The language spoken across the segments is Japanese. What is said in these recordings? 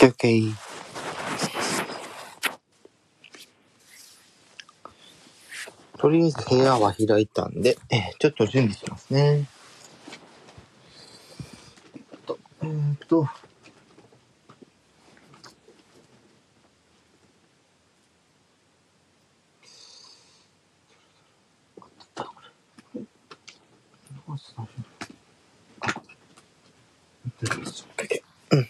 ケーオッケー。とりあえず部屋は開いたんで、えちょっと準備しますね。えっと、えーっと、うん。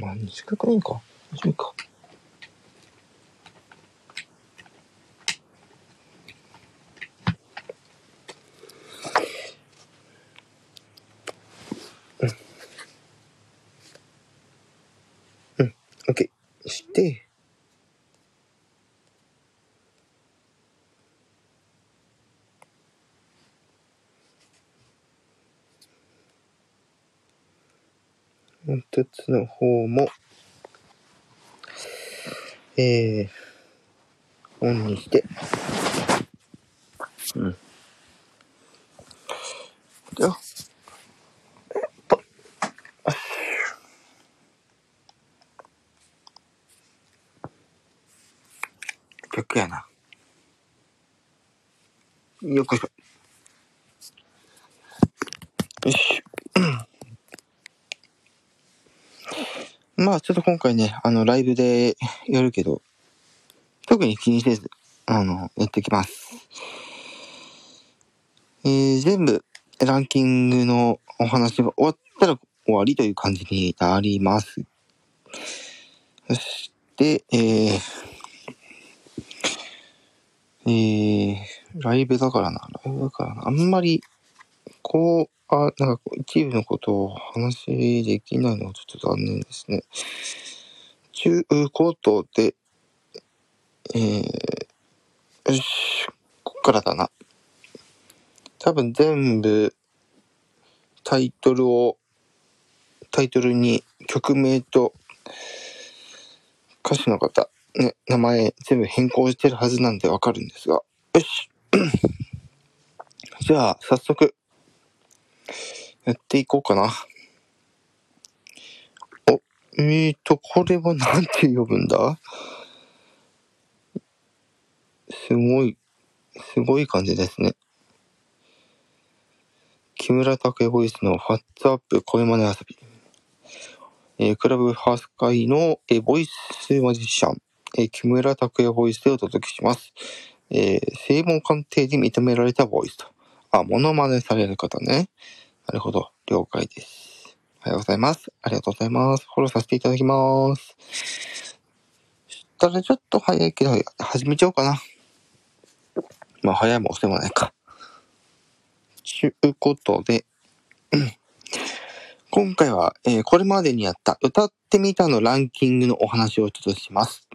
まあ、短くないか。短いか。うん。うん。OK。して、もう一つの方も、えー、オンにして、うん。では、えっと、逆やな。よっこいしょ。よし。まあ、ちょっと今回ね、あの、ライブでやるけど、特に気にせず、あの、やっていきます。えー、全部、ランキングのお話が終わったら終わりという感じになります。そして、えー、えー、ライブだからな、ライブだからな、あんまり、こう、あ、なんかこう一部のことを話できないのはちょっと残念ですね。中高等で、えー、よし、こっからだな。多分全部、タイトルを、タイトルに曲名と歌手の方、ね、名前全部変更してるはずなんでわかるんですが。よし。じゃあ、早速、やっていこうかな。お、えーと、これはなんて呼ぶんだ？すごい、すごい感じですね。木村拓哉ボイスのファッツアップ声真似遊び。えークラブハウス会の、えーボイスマジシャン、えー木村拓哉ボイスでお届けします。えー正門鑑定で認められたボイスと。あ、モノマネされる方ね。なるほど。了解です。おはようございます。ありがとうございます。フォローさせていただきます。したらちょっと早いけど、始めちゃおうかな。まあ、早いも遅いもないか。ちゅうことで、今回は、えーこれまでにやった歌ってみたのランキングのお話をちょっとします。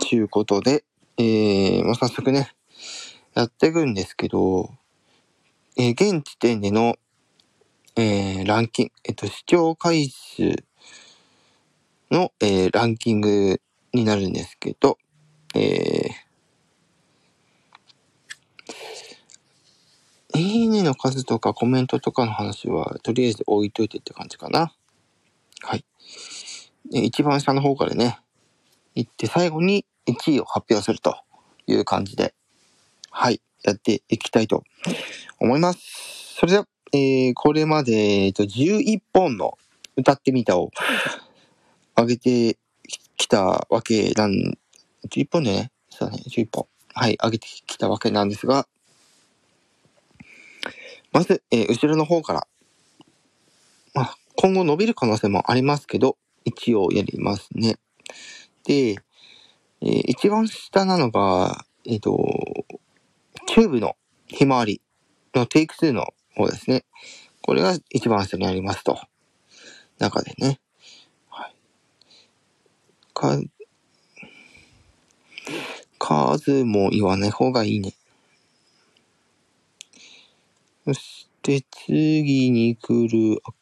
ちゅうことで、えー、もう早速ね、やっていくんですけど、えー現時点での、えーランキング、えっと、視聴回数の、えーランキングになるんですけど、えーいいねの数とかコメントとかの話は、とりあえず置いといてって感じかな。はい。で一番下の方からね、行って最後に1位を発表するという感じで、はい、やっていきたいと思います。それでは、えー、これまで、えっと、11本の歌ってみたを 上げてきたわけなん、11本でね、そうだね、11本。はい、上げてきたわけなんですが、まず、えー後ろの方から、まあ、今後伸びる可能性もありますけど、一応やりますね。で、えー一番下なのが、えっ、と、チューブのひまわりのテイク2の方ですね。これが一番下にありますと。中でね。はい。か、数も言わない方がいいね。そして次に来るア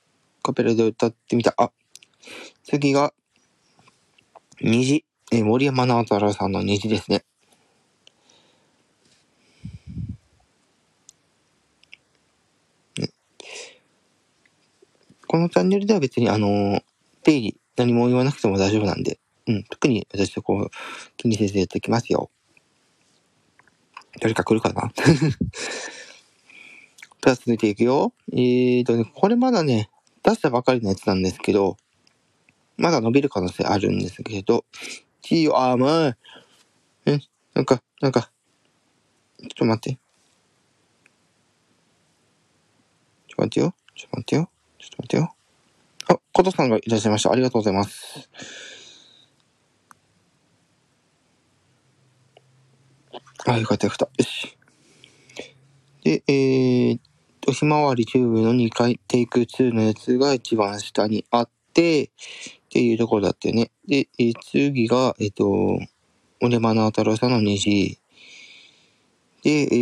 カペラで歌ってみた。あ、次が、虹。え森山直太朗さんの虹ですね。このチャンネルでは別にあの定理、何も言わなくても大丈夫なんで、うん、特に私はこう、気にせずやっていきますよ。誰か来るかな？じゃあ続いていくよ。えーとね、これまだね、出したばかりのやつなんですけど、まだ伸びる可能性あるんですけど、ちよ、あー、まあ、え、なんか、なんか、ちょっと待って。ちょっと待ってよ。ちょっと待ってよ。ちょっと待ってよ。あ、コトさんがいらっしゃいました。ありがとうございます。あ、よかったよかった。よし。で、えー、と、ひまわりチューブの2回、テイク2のやつが一番下にあって、っていうところだったよね。で、えー、次が、えっ、ー、と、オレマナ太郎さんの虹。で、え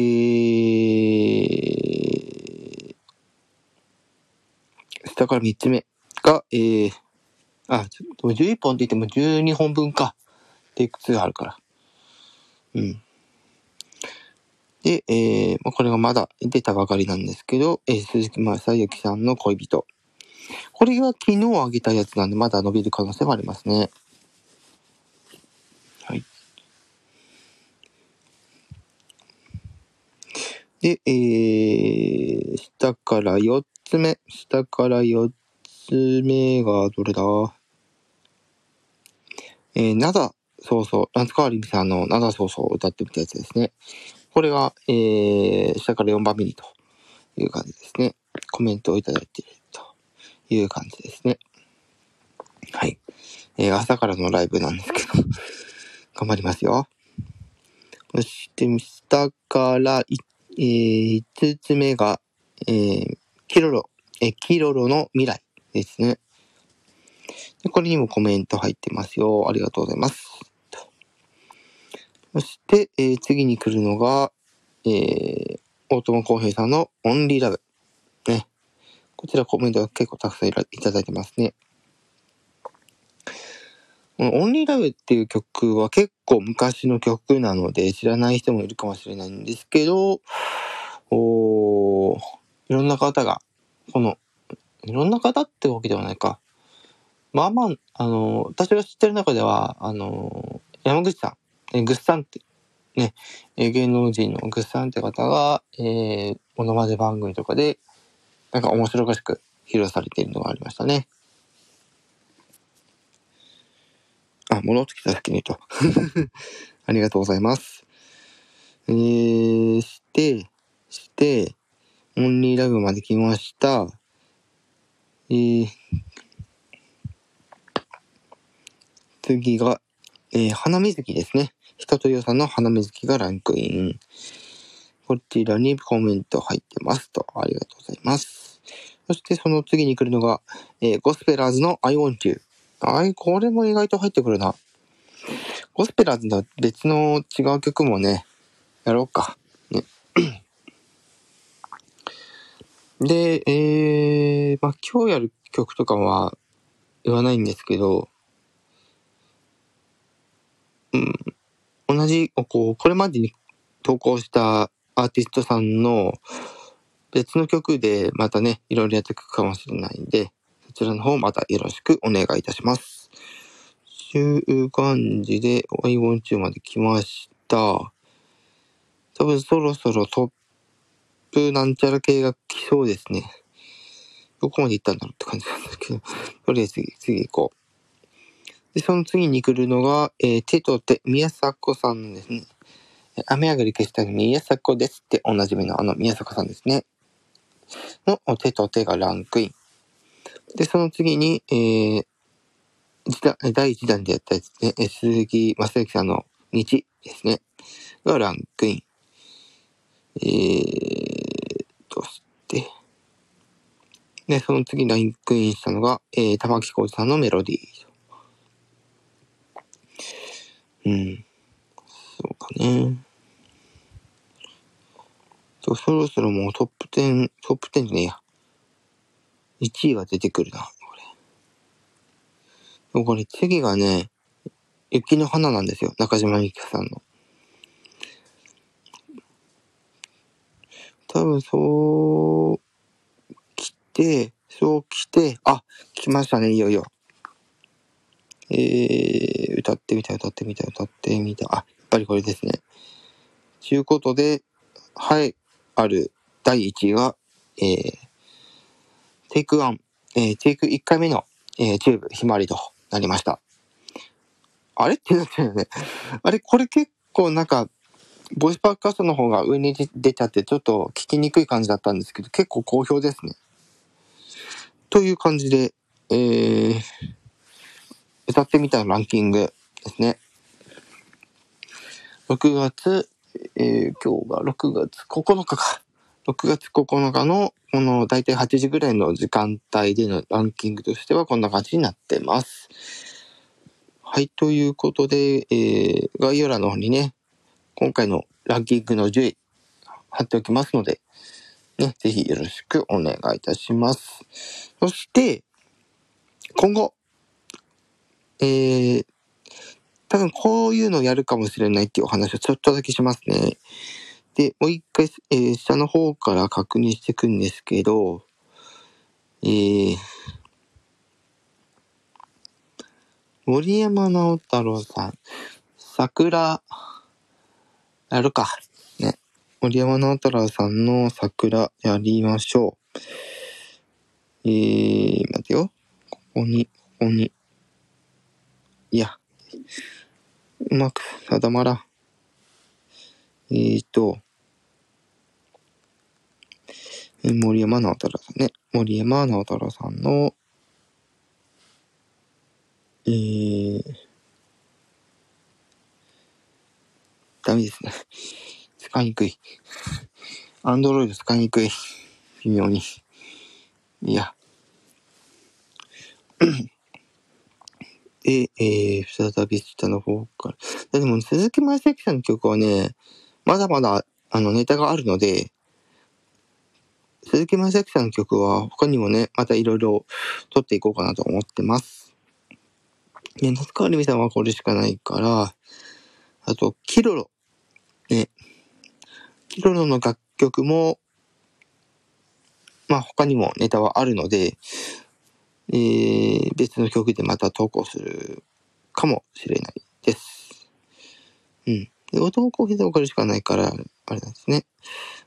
ー、下から3つ目が、えー、あ、11本って言っても12本分か。テイク2あるから。うん。で、えー、まあ、これがまだ出たばかりなんですけど、えー、鈴木正幸さんの恋人。これが昨日あげたやつなんで、まだ伸びる可能性もありますね。はい。で、えー、下から4つ目。下から4つ目がどれだ？えー、なだ、そうそう、夏川りみさんのなだそうそう歌ってみたやつですね。これが、えー、下から4番目にという感じですね。コメントをいただいているという感じですね。はい。えー、朝からのライブなんですけど 頑張りますよ。そして、下から、えー、5つ目が、えー、キロロ、え、キロロの未来ですね。でこれにもコメント入ってますよ。ありがとうございます。そして、えー、次に来るのが、えー、大友康平さんのオンリーラブ。ね。こちらコメントが結構たくさんいただいてますね。このオンリーラブっていう曲は結構昔の曲なので知らない人もいるかもしれないんですけど、おーいろんな方が、この、いろんな方ってわけではないか。まあまあ、あの、私が知ってる中では、あの、山口さん、えグッサンって、ね、芸能人のグッサンって方が、えー、モノマネ番組とかで、なんか面白おかしく披露されているのがありましたね。あ、戻ってきた時にと。ありがとうございます。えー、して、オンリーラブまで来ました。えー、次が、えー、花水木ですね。人とよさんの花水木がランクイン。こちらにコメント入ってますと。ありがとうございます。そしてその次に来るのが、えー、ゴスペラーズの I want you。あい、これも意外と入ってくるな。ゴスペラーズの別の違う曲もね、やろうか。ね。で、えー、まあ、今日やる曲とかは言わないんですけど、うん、同じ、こう、これまでに投稿したアーティストさんの別の曲でまたね、いろいろやっていくかもしれないんで、そちらの方またよろしくお願いいたします。週感じで I want you まで来ました。多分そろそろトップなんちゃら系が来そうですね。どこまで行ったんだろうって感じなんですけど、とりあえず次、次行こう。で、その次に来るのが、えー、手と手、宮迫さんですね。雨上がり消した宮迫ですっておなじみのあの宮迫さんですね。の手と手がランクイン。で、その次に、えー、第1弾でやったやつね、鈴木正幸さんの道ですね。がランクイン。えー、として、で、その次ランクインしたのが、えー、玉置浩二さんのメロディー。うん。そうかね。そろそろもうトップ10、トップ10じゃねえや。1位が出てくるな、これ。これ次がね、雪の花なんですよ。中島みきさんの。多分そう、来て、そう来て、あ、来ましたね、いよいよ。えー、歌ってみた、歌ってみた、歌ってみた。あ、やっぱりこれですね。ということで、はい、ある第1位が、えー、テイク1、えー、テイク1回目の、えー、チューブひまわりとなりました。あれ？ってなってるよね。あれ、これ結構なんか、ボイスパーカストの方が上に出ちゃってちょっと聞きにくい感じだったんですけど、結構好評ですね。という感じで、えー、歌ってみたランキングですね。6月、えー、今日が6月9日か。6月9日のこの大体8時ぐらいの時間帯でのランキングとしてはこんな感じになってます。はい、ということで、えー、概要欄の方にね、今回のランキングの10位貼っておきますので、ね、ぜひよろしくお願いいたします。そして、今後、えー、多分こういうのをやるかもしれないっていうお話をちょっとだけしますね。で、もう一回、えー、下の方から確認していくんですけど、えー、森山直太朗さん、桜、やるか。ね。森山直太朗さんの桜やりましょう。えー、待てよ。ここに、ここに。いや、うまく定まらん。えーと、森山直太朗さんね。森山直太朗さんの、えー、ダメですね。使いにくい。アンドロイド使いにくい。微妙に。いや。で、えー、再び下の方から。でも、鈴木舞崎さんの曲はね、まだまだ、あの、ネタがあるので、鈴木雅之さんの曲は他にもね、またいろいろ撮っていこうかなと思ってます。で、夏川るみさんはこれしかないから、あと、キロロ。ね。キロロの楽曲も、まあ他にもネタはあるので、えー、別の曲でまた投稿するかもしれないです。うん。で、男コーヒーでこれしかないから、あれなんですね。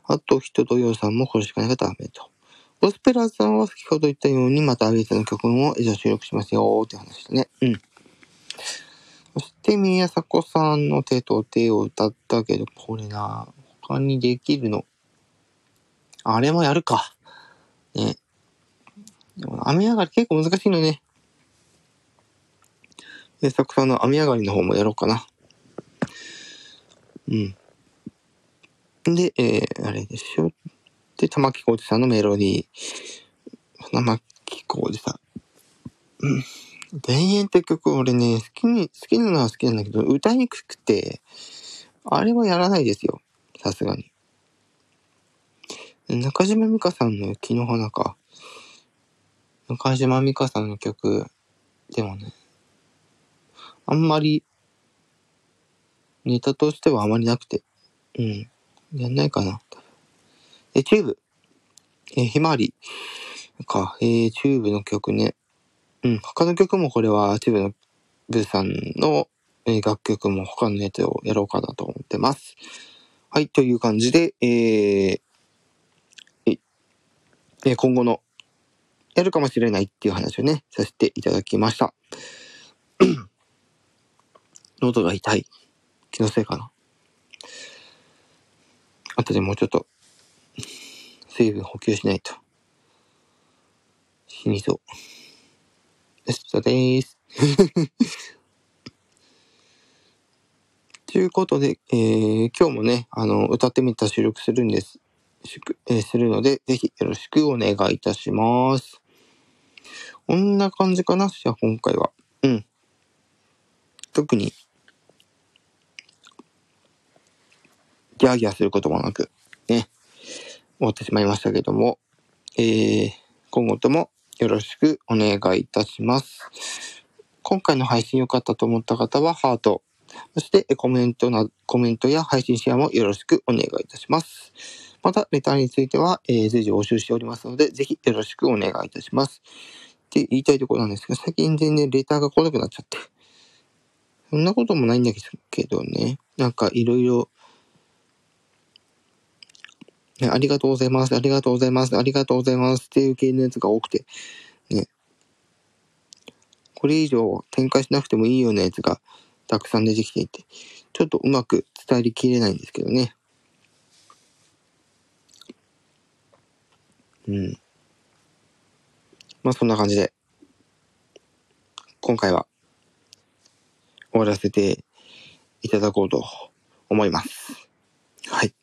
あと、人とよさんもこれしかないからダメと。ゴスペラーさんは先ほど言ったように、また別の曲も以上収録しますよって話ですね。うん。そして、宮迫さんの手と手を歌ったけど、これな、他にできるの。あれもやるか。ね。でも、雨上がり結構難しいのね。宮迫さんの雨上がりの方もやろうかな。うん。で、えー、あれでしょ。で、玉木浩二さんのメロディー。玉木浩二さん。うん。田園って曲俺ね、好きに、好きなのは好きなんだけど、歌いにくくて、あれはやらないですよ。さすがに。中島美嘉さんの雪の華か。中島美嘉さんの曲、でもね、あんまり、ネタとしてはあまりなくて、うん。やんないかな。え、チューブ。えひまわり。か。えー、チューブの曲ね。うん。他の曲もこれは、チューブのブーさんの、えー、楽曲も他のネタをやろうかなと思ってます。はい。という感じで、えー、え、今後の、やるかもしれないっていう話をね、させていただきました。喉が痛い。気のせいかな。後でもうちょっと、水分補給しないと。死にそう。よし、そうです。ということで、えー、今日もね、あの、歌ってみた収録するんです。えー、するので、ぜひよろしくお願いいたします。こんな感じかな？じゃあ今回は。うん。特にギャーギャーすることもなく、ね、終わってしまいましたけども、えー、今後ともよろしくお願いいたします。今回の配信良かったと思った方はハート、そしてコメントな、コメントや配信シェアもよろしくお願いいたします。また、レターについては、えー、随時募集しておりますので、ぜひよろしくお願いいたします。って言いたいところなんですが、最近全然レターが来なくなっちゃって。そんなこともないんだけどね。なんかいろいろ、ね、ありがとうございます、ありがとうございます、ありがとうございますっていう系のやつが多くて、ね。これ以上展開しなくてもいいようなやつがたくさん出てきていて、ちょっとうまく伝えりきれないんですけどね。うん。まあそんな感じで、今回は終わらせていただこうと思います。はい。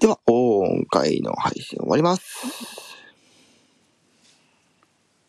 では、今回の配信終わります。